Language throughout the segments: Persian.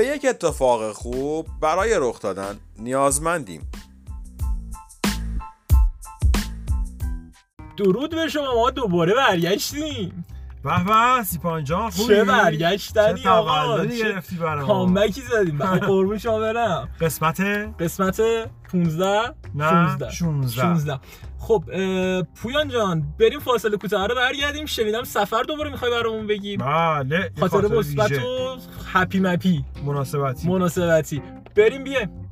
به یک اتفاق خوب برای رخ دادن نیازمندیم. درود به شما ما دوباره برگشتیم. به به سیپان جان خوبی؟ چه برگشتنی آقا؟ چه گرفتی برام کامبکی زدیم. بعد قربون شما برم. قسمت؟ قسمت 15 نه 16 16 16 خب پویان جان بریم فاصله کوتاه. رو برگردیم. شنیدم سفر دوباره می‌خوای برامون بگیم بله خاطر مثبت. و هپی مپی مناسبتی. مناسبتی. بریم بیایم.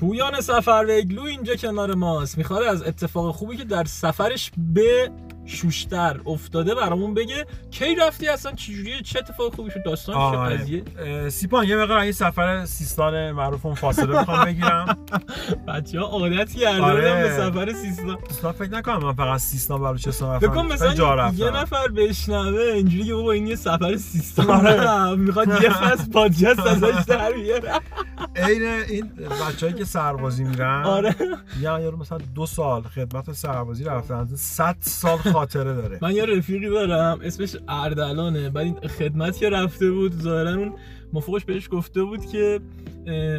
پویان سفروگلو اینجا کنار ماست. می‌خواد از اتفاق خوبی که در سفرش به شوشتر افتاده برامون بگه کی رفتی اصلا؟ چجوریه؟ چه اتفاق خوبی شد؟ داستان چه آره. قضیه؟ سیپان یه مقدار این سفر سیستان معروفم فاصله می‌خوام بگیرم. بچه ها عادت کرده آره. به سفر سیستان. سیستان فکر نکنم من فقط سیستان بلوچستان فکر رفتم کن خیلی جا مثلا یه نفر بشنوه اینجوری که بابا این یه سفر سیستان آره. می‌خواد یه فصل پادکست ازش در بیاره. عین این بچه‌ای که سربازی میرن آره. یا یارو مثلا دو سال خدمت سربازی رفتن 100 سال خاطره داره. من یه رفیقی دارم اسمش اردلانه بعد این خدمت که رفته بود ظاهرا اون مفوقش بهش گفته بود که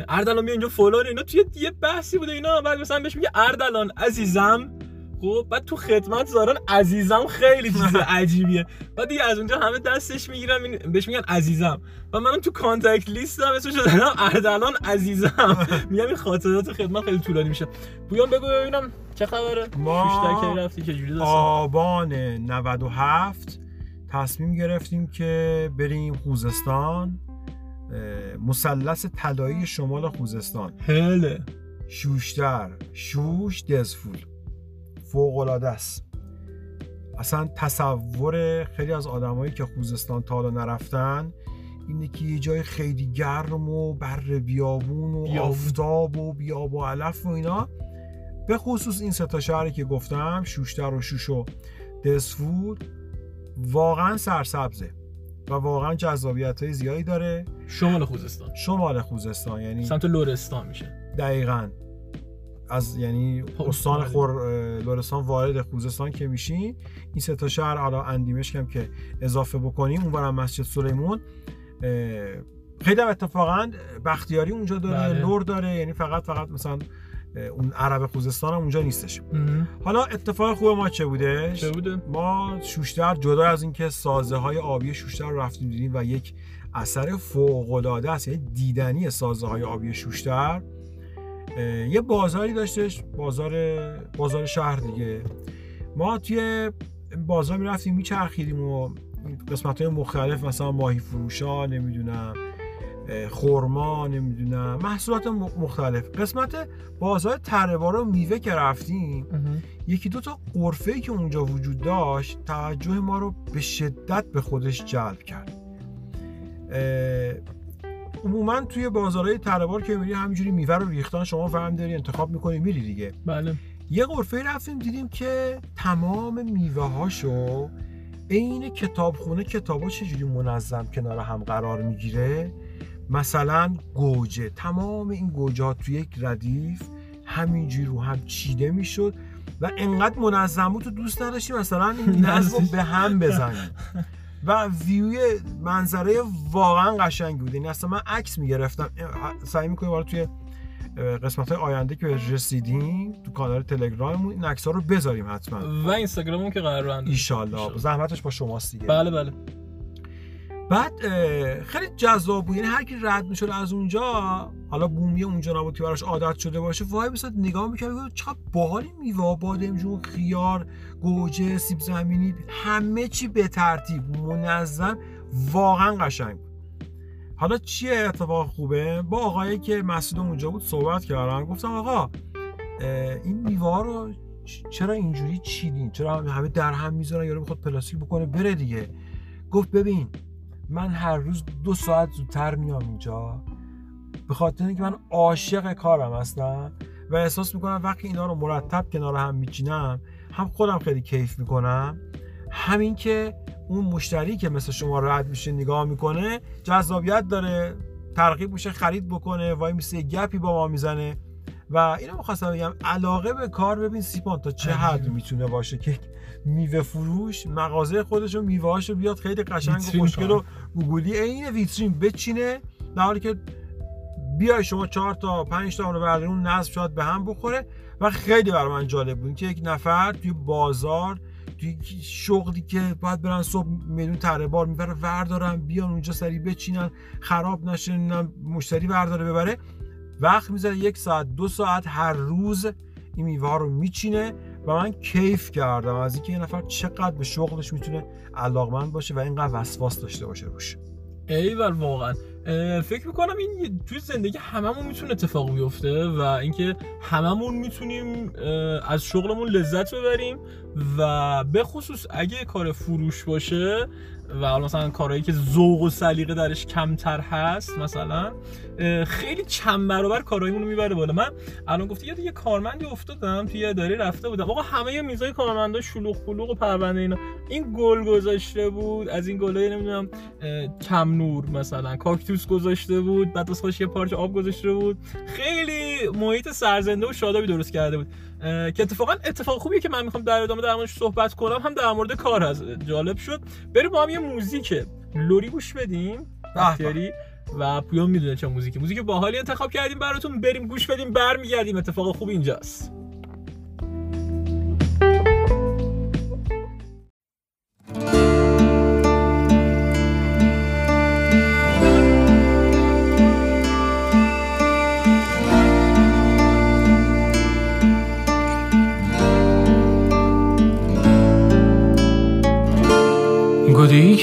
اردلان بیا اینجا فلان اینا توی یه بحثی بوده اینا بعد مثلا بهش میگه اردلان عزیزم. خب بعد تو خدمت زارن عزیزم خیلی چیز عجیبیه. بعد دیگه از اونجا همه دستش می‌گیرن می- بهش میگن عزیزم. و منم تو کانتکت لیستم اسمش دارم اردلان عزیزم. میگم این خاطرات خدمت خیلی طولانی میشه. پویان بگو ببینم چه خبره. ما رفتی چه جوری آبان 97 تصمیم گرفتیم که بریم خوزستان مثلث طلایی شمال خوزستان. هله. شوشتر. شوش دزفول. فوق العاده است. اصلا تصور خیلی از آدمایی که خوزستان تا حالا نرفتن اینه که یه جای خیلی گرم و بر بیابون و بیابون. آفتاب و بیاب و علف و اینا. به خصوص این سه تا شهری که گفتم شوشتر و شوش و دزفول واقعا سرسبزه و واقعا جذابیت های زیادی داره. شمال خوزستان. شمال خوزستان یعنی سمت لورستان میشه. دقیقا. از یعنی استان بله. خور لرستان وارد خوزستان که میشین این سه تا شهر حالا اندیمشک هم که اضافه بکنیم اونورم مسجد سلیمون خیلی هم اتفاقا بختیاری اونجا داره بله. لور داره یعنی فقط فقط مثلا اون عرب خوزستان هم اونجا نیستش مهم. حالا اتفاق خوب ما چه بوده چه بوده ما شوشتر جدا از اینکه سازه های آبی شوشتر رو رفتیم دیدیم و یک اثر فوق العاده است یعنی دیدنی سازه های آبی شوشتر یه بازاری داشتش بازار بازار شهر دیگه. ما توی بازار می‌رفتیم میچرخیدیم و قسمت های مختلف مثلا ماهی فروشا نمی‌دونم خورما نمی‌دونم محصولات مختلف. قسمت بازار ترهوار و میوه که رفتیم. یکی دو تا قرفه که اونجا وجود داشت توجه ما رو به شدت به خودش جلب کرد. عموما توی بازارهای ترهوار که میری همینجوری میوه رو ریختن شما فهم داری انتخاب می‌کنی میری دیگه. بله. یه قرفه رفتیم دیدیم که تمام میوه هاشو عین کتابخونه کتابا چجوری منظم کنار هم قرار می‌گیره؟ مثلا گوجه. تمام این گوجه ها توی یک ردیف همینجوری رو هم چیده می‌شد و انقدر منظم بود تو دوست نداشتی مثلا این نظم به هم بزنی. و ویوی منظره واقعا قشنگ بود. یعنی اصلا من عکس می‌گرفتم. سعی می‌کنیم حالا توی قسمت های آینده که رسیدیم تو کانال تلگراممون این عکس ها رو بذاریم حتما. و اینستاگراممون که قرار اندازی ایشالله ایشالله. زحمتش با شماست دیگه. بله بله. بعد خیلی جذاب بود. یعنی هر کی رد می‌شد از اونجا حالا بومی اونجا نبود که براش عادت شده باشه وای بسات نگاه می‌کرد می‌گفت چقدر باحال میوه بادمجون خیار گوجه سیب زمینی همه چی به ترتیب. منظم واقعا قشنگ بود. حالا چیه اتفاق خوبه؟ با آقایی که مسئول اونجا بود صحبت کردم. گفتم آقا این میوه رو چرا اینجوری چیدین؟ چرا هم- همه در هم می‌ذارن؟ یارو می‌خواد پلاستیک بکنه بره دیگه. گفت ببین من هر روز دو ساعت زودتر میام اینجا. به خاطر اینکه من عاشق کارم هستم و احساس می‌کنم وقتی اینا رو مرتب کنار هم میچینم هم خودم خیلی کیف می‌کنم. همین که اون مشتری که مثل شما رد میشه نگاه می‌کنه جذابیت داره ترغیب میشه خرید بکنه وای میسه گپی با ما می‌زنه. و اینو می‌خواستم بگم علاقه به کار ببین سیپان تا چه حد می‌تونه باشه که میوه فروش مغازه خودش و میوه‌هاشو بیاد خیلی قشنگ و خوشگل و گوگلی عین ویترین بچینه در حالی که بیای شما چهار تا پنج تا رو بردارون نصب شاید به هم بخوره. و خیلی برای من جالب بود که یک نفر توی بازار توی شغلی که باید برن صبح میدون تره بار می‌بره وردارن بیان اونجا سری بچینن خراب نشه مشتری برداره ببره. وقت می‌ذاره یک ساعت دو ساعت هر روز این میوه رو میچینه و من کیف کردم از اینکه یه نفر چقدر به شغلش می‌تونه علاقمند باشه و اینقدر وسواس داشته باشه روش. ایول واقعا. فکر می‌کنم این توی زندگی هممون می‌تونه اتفاق بیفته و اینکه هممون می‌تونیم از شغلمون لذت ببریم و به خصوص اگه کار فروش باشه و حالا مثلا کارهایی که ذوق و سلیقه درش کمتر هست مثلا خیلی چند برابر کارهایمون رو می‌بره بالا. من الان گفتی یاد یه کارمندی افتادم توی اداره رفته بودم. آقا همه میزای کارمندا شلوغ پلوغ و پرونده اینا. این گل گذاشته بود از این گلای نمی‌دونم کم نور مثلا. کاکتوس گذاشته بود بعد از خودش یه پارچه آب گذاشته بود. خیلی محیط سرزنده و شادابی درست کرده بود. که اتفاقا اتفاق خوبیه که من می‌خوام در ادامه در موردش صحبت کنم. هم در مورد کار هست. جالب شد. بریم با هم یه موزیک. لوری گوش بدیم. بختیاری و پویان می‌دونه چه موزیکی. موزیک باحالی انتخاب کردیم براتون. بریم گوش بدیم. برمیگردیم. اتفاق خوب اینجاست.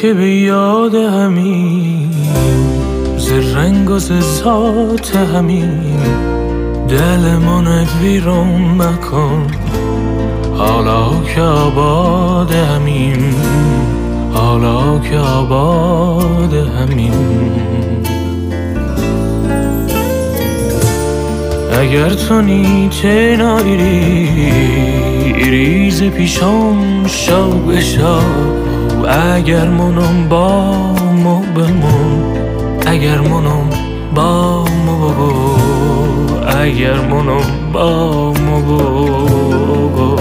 که به یاد همین ز رنگ و ز ذات همین. دل من ویرون مکن حالا که آباد همین. حالا که آباد همین. اگر تو نیچه نایری ریز پیشم شو به اگر منم با مو بمون اگر منم با مو بگو اگر منم با مو بگو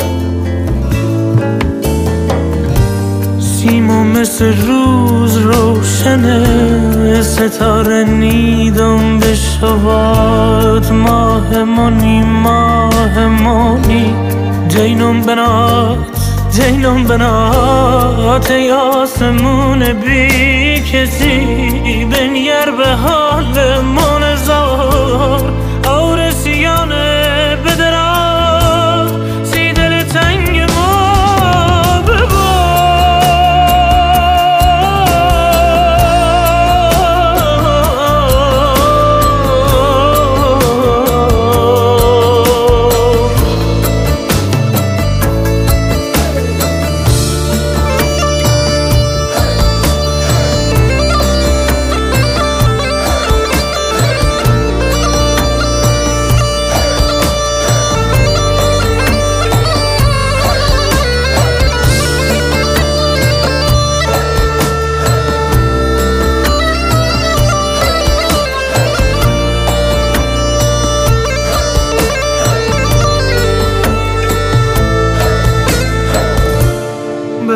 سیما مثل روز روشنه ستاره نیدم به شواد. ماه مانی ماه مانی جینم بنات جینم بنات ای آسمون بی کسی بنگر به حال من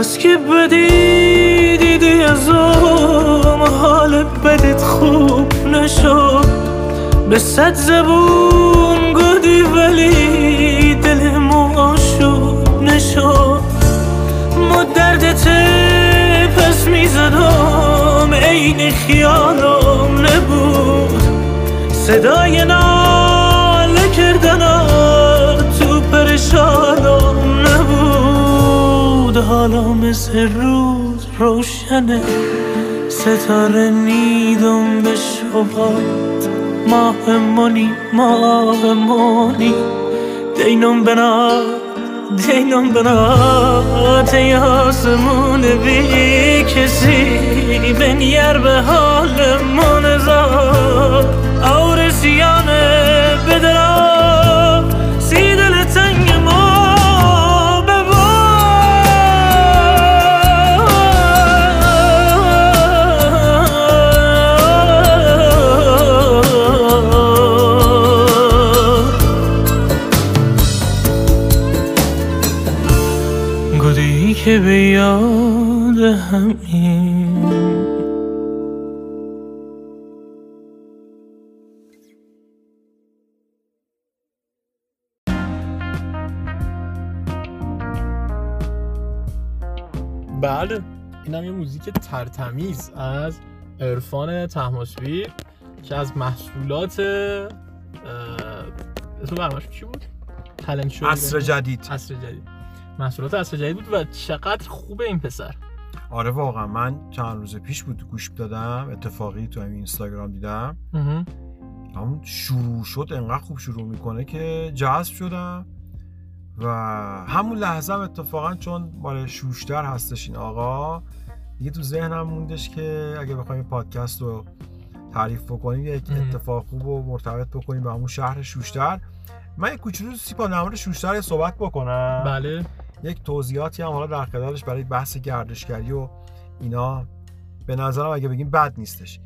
بس که بدی دیدی از اون حال بدت خوب نشد. به صد زبون گودی ولی دل ما آشوب نشد. ما دردت پس می‌زدم عین خیالم نبود. صدای ناله حالا مثل روز روشنه. ستاره نیدم به شبات ماه مانی ماه مانی. دینم بنا دینم بنا تی آسمون بی کسی بنیر به حال من زار آرسیانه که به یاد همین. بله اینم یه موزیک ترتمیز از عرفان تحماسبی که از محصولات اسم برنامه‌ش چی بود؟ تلنت شو عصر جدید. عصر جدید. محصولات عصر جدید بود و چقدر خوبه این پسر. آره واقعا من چند روز پیش بود گوش دادم اتفاقی تو همین اینستاگرام دیدم. همون شروع شد انقدر خوب شروع می‌کنه که جذب شدم. و همون لحظه هم اتفاقا چون مال شوشتر هستش این آقا دیگه تو ذهنم موندش که اگه بخوایم پادکست رو تعریف بکنیم یک. اتفاق خوب رو مرتبط بکنیم به همون شهر شوشتر. من یک کوچولو سیپا در مورد شوشتر صحبت بکنم. بله. یک توضیحاتی هم حالا در خلالش برای بحث گردشگری و اینا به نظرم اگه بگیم بد نیستش.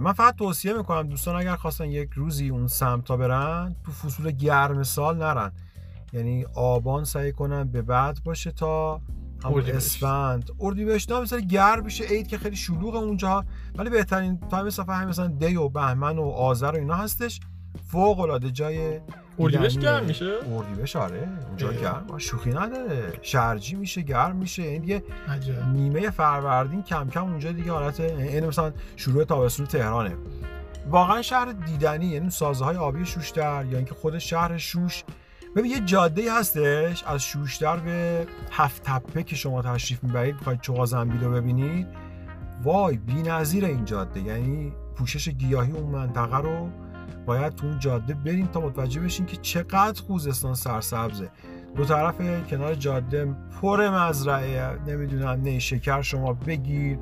من فقط توصیه می‌کنم دوستان اگر خواستن یک روزی اون سمتا برن تو فصول گرم سال نرن. یعنی آبان سعی کنن به بعد باشه تا همون اردیبهشت. اسفند. اردیبهشت نه مثلا گرم بشه عید که خیلی شلوغ اونجا ولی بهترین تایم سفر همین مثلا دی و بهمن و آذر و اینا هستش. فوق العاده جای اردیبهشت دیدنیه. گرم میشه؟ اردیبهشت آره. اونجا اه. گرم. شوخی نداره. شرجی میشه گرم میشه. یعنی دیگه عجب. نیمه فروردین کم کم اونجا دیگه حالت این مثلا شروع تابستون تهرانه. واقعا شهر دیدنی یعنی سازه های آبی شوشتر یا اینکه خود شهر شوش. ببین یه جاده هستش از شوشتر به هفت تپه که شما تشریف می‌برید می‌خواید چوغا زنبیل رو ببینید. وای بی نظیر این جاده. یعنی پوشش گیاهی اون منطقه رو باید تو اون جاده بریم تا متوجه بشین که چقدر خوزستان سرسبزه. دو طرف کنار جاده پر مزرعه نمی‌دونم نیشکر شما بگیر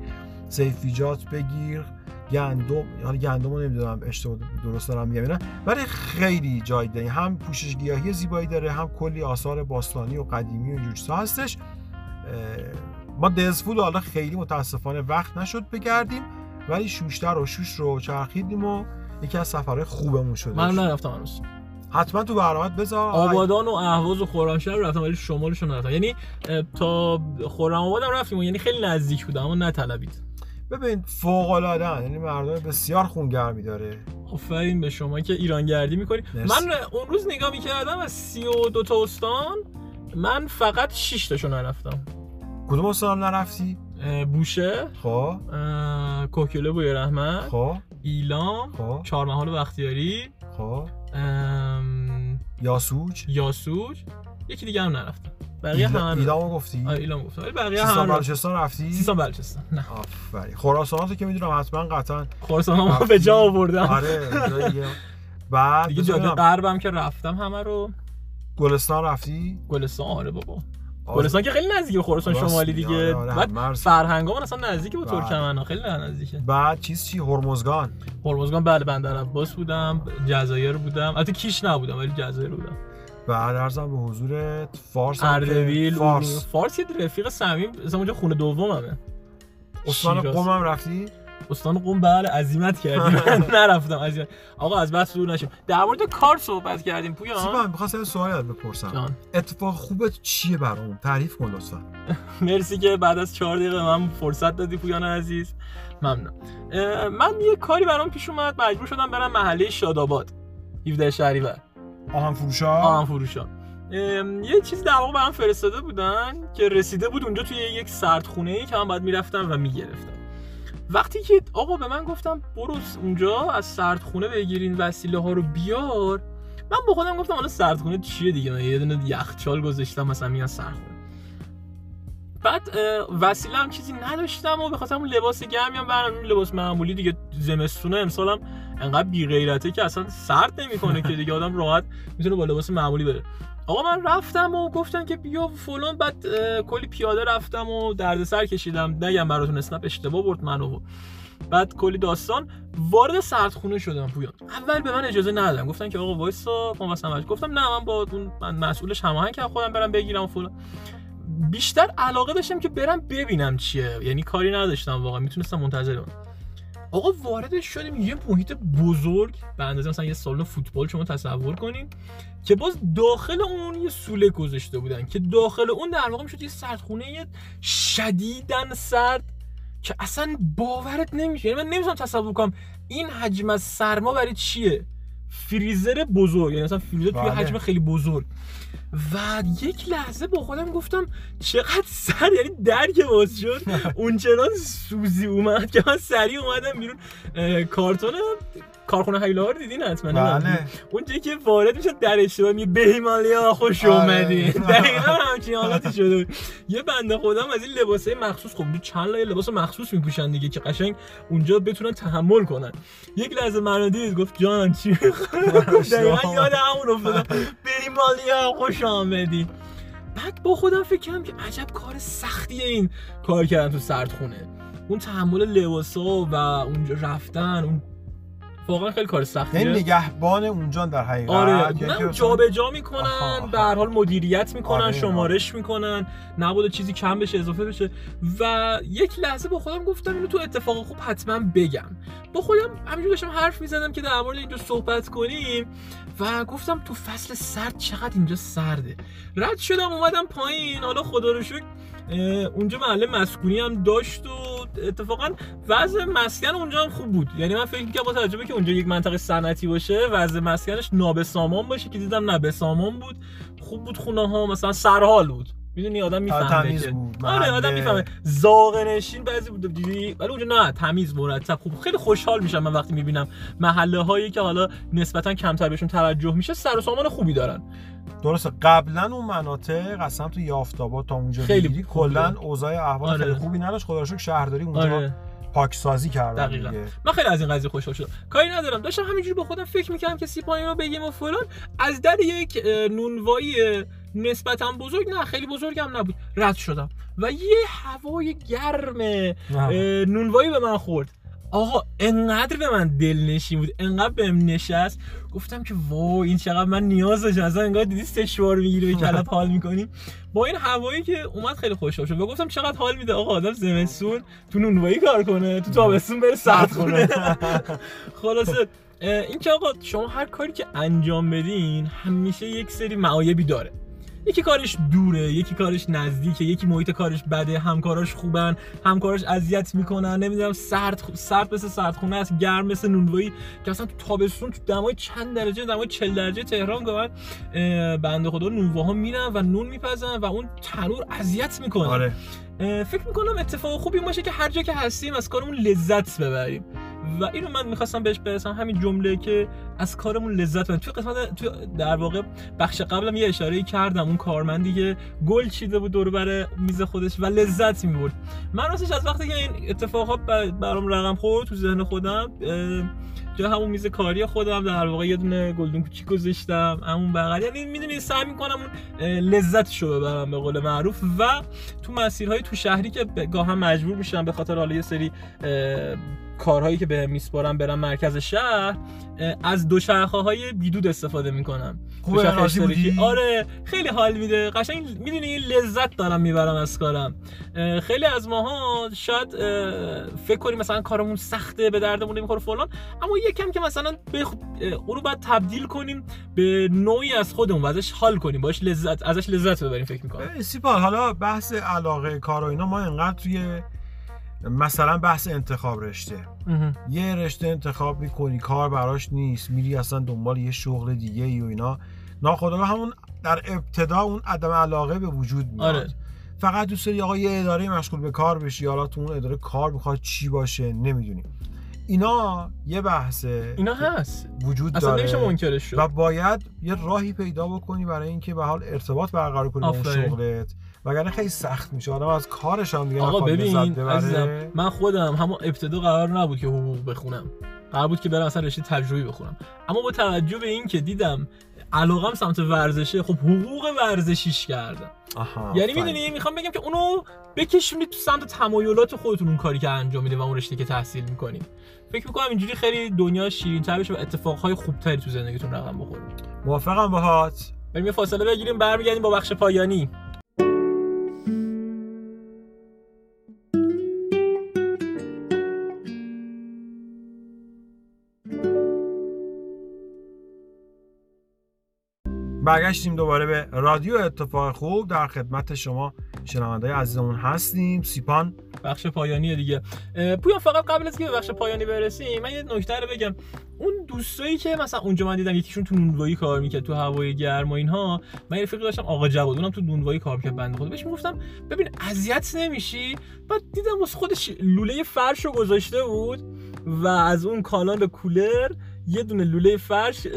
سیفیجات بگیر گندم حالا گندم رو نمی‌دونم اشتباه درست دارم میگم نه ولی خیلی جای داری هم پوشش گیاهی زیبایی داره هم کلی آثار باستانی و قدیمی و اینجور هستش. ما دزفول حالا خیلی متاسفانه وقت نشد بگردیم ولی شوشتر و شوش رو چرخیدیم و یکی از سفرهای خوبمون شده من نرفتم هنوز. حتما تو برنامه‌ت بذار. آبادان و اهواز و خرمشهر رو رفتم ولی شمالش رو نرفتم. یعنی تا خرم آبادم رفتیم یعنی خیلی نزدیک بود اما نطلبید. ببین فوق العاده یعنی مردم بسیار خونگرمی داره آفرین به شما که ایرانگردی می‌کنی. مرسی. من اون روز نگاه می‌کردم از سی و دو تا استان من فقط 6 تاشو نرفتم. کدوم استان نرفتی؟ بوشه. خب. اه، کوکیله بوی رحمت. خب. ایلام خب. چهارمحال بختیاری خب. ام، یاسوج. یاسوج. یکی دیگه هم نرفتم. بقیه ایلا- همه ایلامو گفتی؟ آره ایلام گفتم. ولی بقیه سیستان همه بلوچستان رفتی؟ سیستان بلوچستان. نه. آفرین. خراساناتو که می‌دونم حتما قطعا خراسان هم رفتی. به جا آوردم. آره دیگه. بعد دیگه جاده غربم که رفتم همه رو گلستان رفتی؟ گلستان آره بابا. گلستان که خیلی نزدیکه خراسان راست شمالی دیگه. آره، آره، بعد مرز. فرهنگامون اصلا نزدیکه با بله. ترکمن خیلی نزدیکه. بعد چیز چی؟ هرمزگان. هرمزگان بله بندر عباس بودم جزایر بودم. البته کیش نبودم ولی جزایر بودم. بعد ارزم به حضورت فارس اردبیل فارس. فارس یه رفیق صمیم مثلا اونجا خونه دوممه. شیراز. قم هم رفتی؟ استان قم بله عزیمت کردیم. من نرفتم عزیمت. آقا از بس دور نشیم. در مورد کار صحبت کردیم سیبا پویان می‌خواستم یه سوال ازت بپرسم. جان. اتفاق خوبت چیه برامون تعریف کن لطفا. مرسی که بعد از چهار دقیقه من فرصت دادی پویان عزیز. ممنون. من یه کاری برام پیش اومد مجبور شدم برم محله شاداباد 17 شهریور. آهن فروشا آهن فروشا یه چیز در واقع برام فرستاده بودن که رسیده بود اونجا توی یک سردخونه ای که من باید می‌رفتم و می‌گرفتم. وقتی که آقا به من گفتم برو اونجا از سردخونه بگیرین وسیله ها رو بیار من با خودم گفتم حالا سردخونه چیه دیگه؟ من یه دونه یخچال گذاشتم مثلا میان سردخونه. بعد وسیله هم چیزی نداشتم و خاطر اون لباس گرمی هم اون لباس معمولی دیگه زمستونه امسالم انقدر بی غیرته که اصلا سرد نمی‌کنه که دیگه آدم راحت می‌تونه با لباس معمولی بره. آقا من رفتم و گفتن که بیا فلان بعد کلی پیاده رفتم و دردسر کشیدم. نگم براتون اسنپ اشتباه برد منو. بعد کلی داستان. وارد سردخونه شدم پویان. اول به من اجازه ندادن. گفتن که آقا وایسا ما مثلا گفتم نه من با اون من مسئولش هماهنگ کردم خودم برم بگیرم فلان. بیشتر علاقه داشتم که برم ببینم چیه. یعنی کاری نداشتم واقعا. می‌تونستم منتظر بمونم آقا واردش شدیم یه محیط بزرگ. به اندازه مثلا یه سالن فوتبال شما تصور کنین که باز داخل اون یه سوله گذاشته بودن که داخل اون در واقع می‌شد یه سردخونه شدیدن سرد که اصلا باورت نمیشه. یعنی من نمی‌تونم تصور کنم این حجم از سرما برای چیه؟ فریزر بزرگ یعنی مثلا فریزر توی بله. حجم خیلی بزرگ. و یک لحظه با خودم گفتم چقدر سر یعنی در که باز شد. اونچنان سوزی اومد که من سریع اومدم بیرون. کارتون کارخونه هیولا رو دیدین حتما؟ بله. اونجایی که وارد می‌شد در اشتباه میگه بهیمالیا خوش آره. اومدی دقیقا همچین حالتی شده بود. یه بنده خودم از این لباسه مخصوص خب چند لایه لباس مخصوص میپوشن دیگه که قشنگ اونجا بتونن تحمل کنن. یک لحظه منو دید گفت جان چی؟ دقیقا یاد همون افتادم. بهیمالیا خوش آمدی. بعد با خودم فکر کردم که عجب کار سختیه این کار کردن تو سردخونه. اون تحمل لباسا و اونجا رفتن اون واقعا خیلی کار سختیه. یعنی نگهبان اونجا در حقیقت. آره مثلا- جابجا می‌کنن. به هر حال مدیریت می‌کنن آره، شمارش می‌کنن نبوده چیزی کم بشه اضافه بشه. و یک لحظه با خودم گفتم اینو تو اتفاق خوب حتما بگم. با خودم همینجور داشتم حرف می‌زدم که در مورد اینجا صحبت کنیم و گفتم تو فصل سرد چقدر اینجا سرده. رد شدم اومدم پایین. حالا خدا رو شکر اونجا محله مسکونی هم داشت و اتفاقا وضع مسکن اونجا هم خوب بود. یعنی من فکر می‌کردم با توجه به که اونجا یک منطقه صنعتی باشه وضع مسکنش نابسامان باشه که دیدم نه بسامان بود. خوب بود خونه ها مثلا سرحال بود. می‌دونی آدم می‌فهمه تمیز که. بود، آره محله. آدم می‌فهمه. زاغ نشین بعضی بود. دیدی؟ ولی اونجا نه تمیز مرتب خوب. خیلی خوشحال میشم من وقتی می‌بینم محله هایی که حالا نسبتا کمتر بهشون توجه میشه سر و سامان خوبی دارن. درسته. قبلا اون مناطق اصلا تو یافتاباد تا اونجا خیلی کلا. اوضاع احوال آره. خیلی خوبی نداشت. خدا شکر شهرداری اونجا آره. پاکسازی کردن دقیقاً. دیگه. من خیلی از این قضیه خوشحال شدم. کاری ندارم. داشتم همینجوری با خودم فکر می‌کردم که سیپانی رو بگیم و فلان. از در یک نونوایی نسبتا بزرگ نه خیلی بزرگ هم نبود. رد شدم. و یه هوای گرم نونوایی به من خورد. آقا انقدر به من دلنشین بود انقدر بهم نشست. گفتم که وای این چقدر من نیاز داشتم اصلا انگار دیدی سشوار می‌گیری به کلت حال می‌کنی. با این هوایی که اومد خیلی خوشحال شد. و گفتم چقدر حال میده؟ آقا آدم زمستون تو نونوایی کار کنه تو تابستون بره سرد کنه. خلاصه این که آقا شما هر کاری که انجام بدین همیشه یک سری معایبی داره. یکی کارش دوره یکی کارش نزدیکه یکی محیط کارش بده همکاراش خوبن همکاراش اذیت می‌کنن نمی‌دونم سرد سرد مثل سردخونه است گرم مثل نونوایی که اصلا تو تابستون تو دمای چند درجه دمای 40 درجه تهران گاهن اه، بنده خدا نونواها میرن و نون میپزن و اون تنور اذیت می‌کنه. آره. فکر می‌کنم اتفاق خوبی باشه که هر جا که هستیم از کارمون لذت ببریم. و اینو من می‌خواستم بهش برسم همین جمله که از کارمون لذت ببریم. توی قسمت توی در واقع بخش قبلم یه اشاره کردم اون کارمندی که گل چیده بود دور بر میز خودش و لذت می‌برد. من راستش از وقتی که این اتفاقات ب- برام رقم خورد تو ذهن خودم جا همون میز کاری خودم در واقع یه دونه گلدون کوچیک گذاشتم همون بغل. یعنی می‌دونی سعی می‌کنم اون اه، لذتشو ببرم به قول معروف و تو مسیرهای تو شهری که گاهم مجبور میشم به خاطر حالا یه سری کارهایی که به میسپارم برم مرکز شهر از دوچرخه های بیدود استفاده می‌کنم. خوبه راضی آره خیلی حال میده. قشنگ می‌دونی این لذت دارم می‌برم از کارم. خیلی از ماها شاید فکر کنیم مثلا کارمون سخته به دردمون نمی‌خوره فلان اما یکم که مثلا بخ... اون رو باید تبدیل کنیم به نوعی از خودمون و ازش حال کنیم. باش لذت ازش لذت ببریم فکر می‌کنم. سیپال حالا بحث علاقه کار و اینا ما انقدر توی مثلا بحث انتخاب رشته. یه رشته انتخاب می‌کنی کار براش نیست میری اصلا دنبال یه شغل دیگه ای و اینا. ناخودآگاه همون در ابتدا اون عدم علاقه به وجود میاد. آره. فقط دوست داری آقا یه اداره مشغول به کار بشی حالا تو اون اداره کار می‌خواد چی باشه؟ نمی‌دونی. اینا یه بحثه اینا هست. وجود اصلا داره نمیشه منکرش شد. و باید یه راهی پیدا بکنی برای اینکه به حال ارتباط برقرار کنی با. شغلت. وگرنه خیلی سخت میشه. آدم از کارش هم دیگه آقا ببین. عزیزم من خودم همون ابتدا قرار نبود که حقوق بخونم. قرار بود که برم اصلا رشته تجربی بخونم. اما با توجه به این که دیدم علاقم سمت ورزشه خب حقوق ورزشیش کردم. آها یعنی. می‌دونی می‌خوام بگم که اونو بکشونید تو سمت تمایلات خودتون اون کاری که انجام میده و اون رشته که تحصیل می‌کنید فکر می‌کنم اینجوری خیلی دنیا شیرین تر بشه و اتفاقهای خوبتری تو زندگیتون رقم بخوره. موافقم باهات. بریم یه فاصله بگیریم برمیگردیم با بخش پایانی. برگشتیم دوباره به رادیو اتفاق خوب در خدمت شما شنونده عزیزمون هستیم. سیپان. بخش پایانی دیگه. پویان فقط قبل از که به بخش پایانی برسیم من یه نکته رو بگم. اون دوستایی که مثلا اونجا من دیدم یکیشون تو نونوایی کار می‌کرد تو هوای گرم و اینها. من یه رفیقی داشتم آقا جواد اونم تو نونوایی کار می‌کرد بنده خدا. بهش می‌گفتم ببین اذیت نمیشی؟ بعد دیدم واسه خودش لوله فرش رو گذاشته بود و از اون کانال کولر یه دونه لوله فرش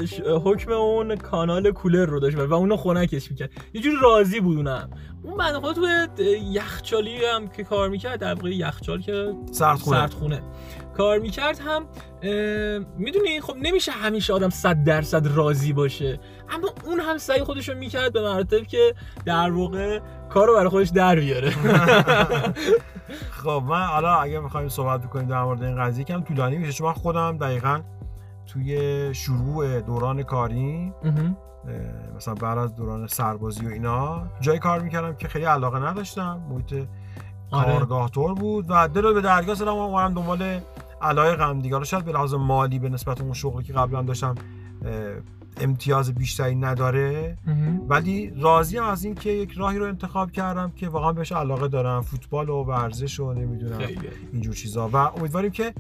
حکم اون کانال کولر رو داشت و اونو خنکش می‌کرد. یه جوری راضی بود اونم. اون بنده خدا توی یخچالی هم که کار می‌کرد در واقع یخچال که سردخونه. سردخونه. کار می‌کرد هم می‌دونی خب نمیشه همیشه آدم صد درصد راضی باشه. اما اون هم سعی خودش رو می‌کرد به مراتب که در واقع کار رو برای خودش در بیاره. خب من حالا اگه می‌خوایم صحبت بکنیم در مورد این قضیه کم طولانی میشه. چون من خودم دقیقا توی شروع دوران کاری مثلا بعد از دوران سربازی و اینا جای کار می‌کردم که خیلی علاقه نداشتم. محیط آره. کارگاه طور بود و دل به درگاه زدم و اومدم دنبال علایقم دیگه. حالا شاید به لحاظ مالی به نسبت اون شغلی که قبلا داشتم امتیاز بیشتری نداره. ولی راضیم از اینکه یک راهی رو انتخاب کردم که واقعا بهش علاقه دارم. فوتبال و ورزش و نمی‌دونم اینجور چیزا. و امیدواریم که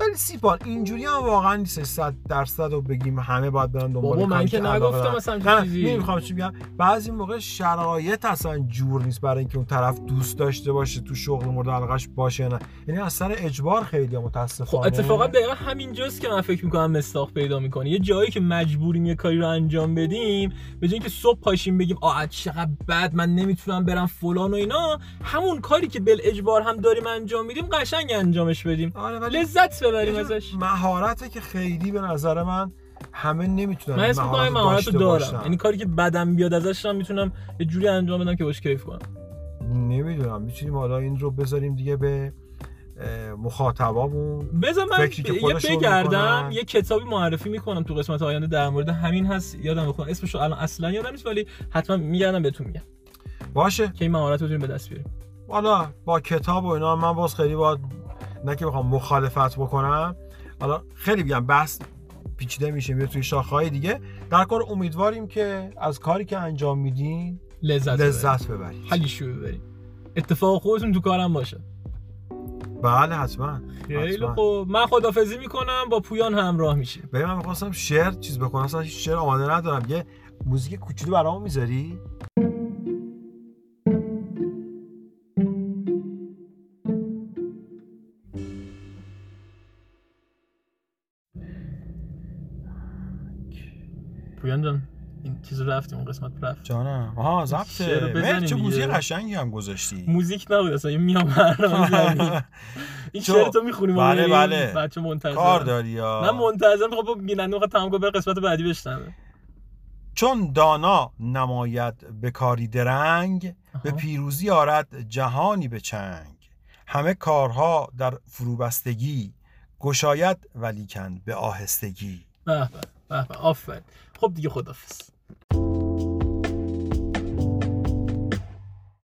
ولی سیپان اینجوری هم واقعا نیست 100 درصد رو بگیم همه باید برن دنبال بابا من که نگفتم. مثلا چیزی. نمی‌خوام چی بگم. بعضی موقع شرایط اصلا جور نیست برای اینکه اون طرف دوست داشته باشه تو شغل مورد علاقش باشه نه. یعنی از سر اجبار خیلی خب متاسفانه. اتفاقا دقیقا همینجاست که من فکر می‌کنم مستاق پیدا می‌کنه. یه جایی که مجبوریم یه کاری رو انجام بدیم به جای اینکه صبح پاشیم بگیم آ چقدر بد من نمی‌تونم برم فلان و اینا. همون کاری که بل اجبار هم داریم انجام میدیم قشنگ انجامش بدیم. آره ولی لذت ازش. مهارته که خیلی به نظر من همه نمی‌تونن من اسم مهارت داشته رو دارم. یعنی کاری که بدم بیاد ازش هم می‌تونم یه جوری انجام بدم که باش کیف کنم. نمی‌دونم. می‌تونیم حالا این رو بذاریم دیگه به مخاطبامون. بذار من یه بگردم. یه کتابی معرفی می‌کنم تو قسمت آینده در مورد همین هست. یادم بخونم اسمش رو الان اصلا یادم نیست ولی حتما میگردم بهتون میگم. باشه. که این مهارت رو به دست بیاریم. حالا با کتاب و اینا من باز خیلی باید نه که بخوام مخالفت بکنم. حالا خیلی بگم بحث پیچیده میشه میره توی شاخه‌های دیگه. در کار امیدواریم که از کاری که انجام میدین لذت. لذت ببرید. حالیشو ببریم اتفاق خودتون تو کارم باشه. بله حتما. خیلی. خوب. من خدافزی می‌کنم با پویان همراه میشیم. ببین من می‌خواستم شعر چیز بکنم اصلا شعر آماده ندارم. یه موزیک کوچولو برامون می‌ذاری؟ پویان جان این چیز رفتیم اون قسمت رفت. جانم آها ضبطه چه موزیک. قشنگی هم گذاشتی. موزیک نبود اصلا یه میام. این شعر تو می‌خونیم بله، بله. بچه منتظر کار داری یا؟ من منتظرم خب بیننده می‌خواد تمام کنه قسمت بعدی بشنوه. چون دانا نماید به کاری درنگ به آها. پیروزی آرد جهانی به چنگ. همه کارها در فروبستگی گشاید ولیکن به آهستگی. به به به به آفرین. خب دیگه خدافظ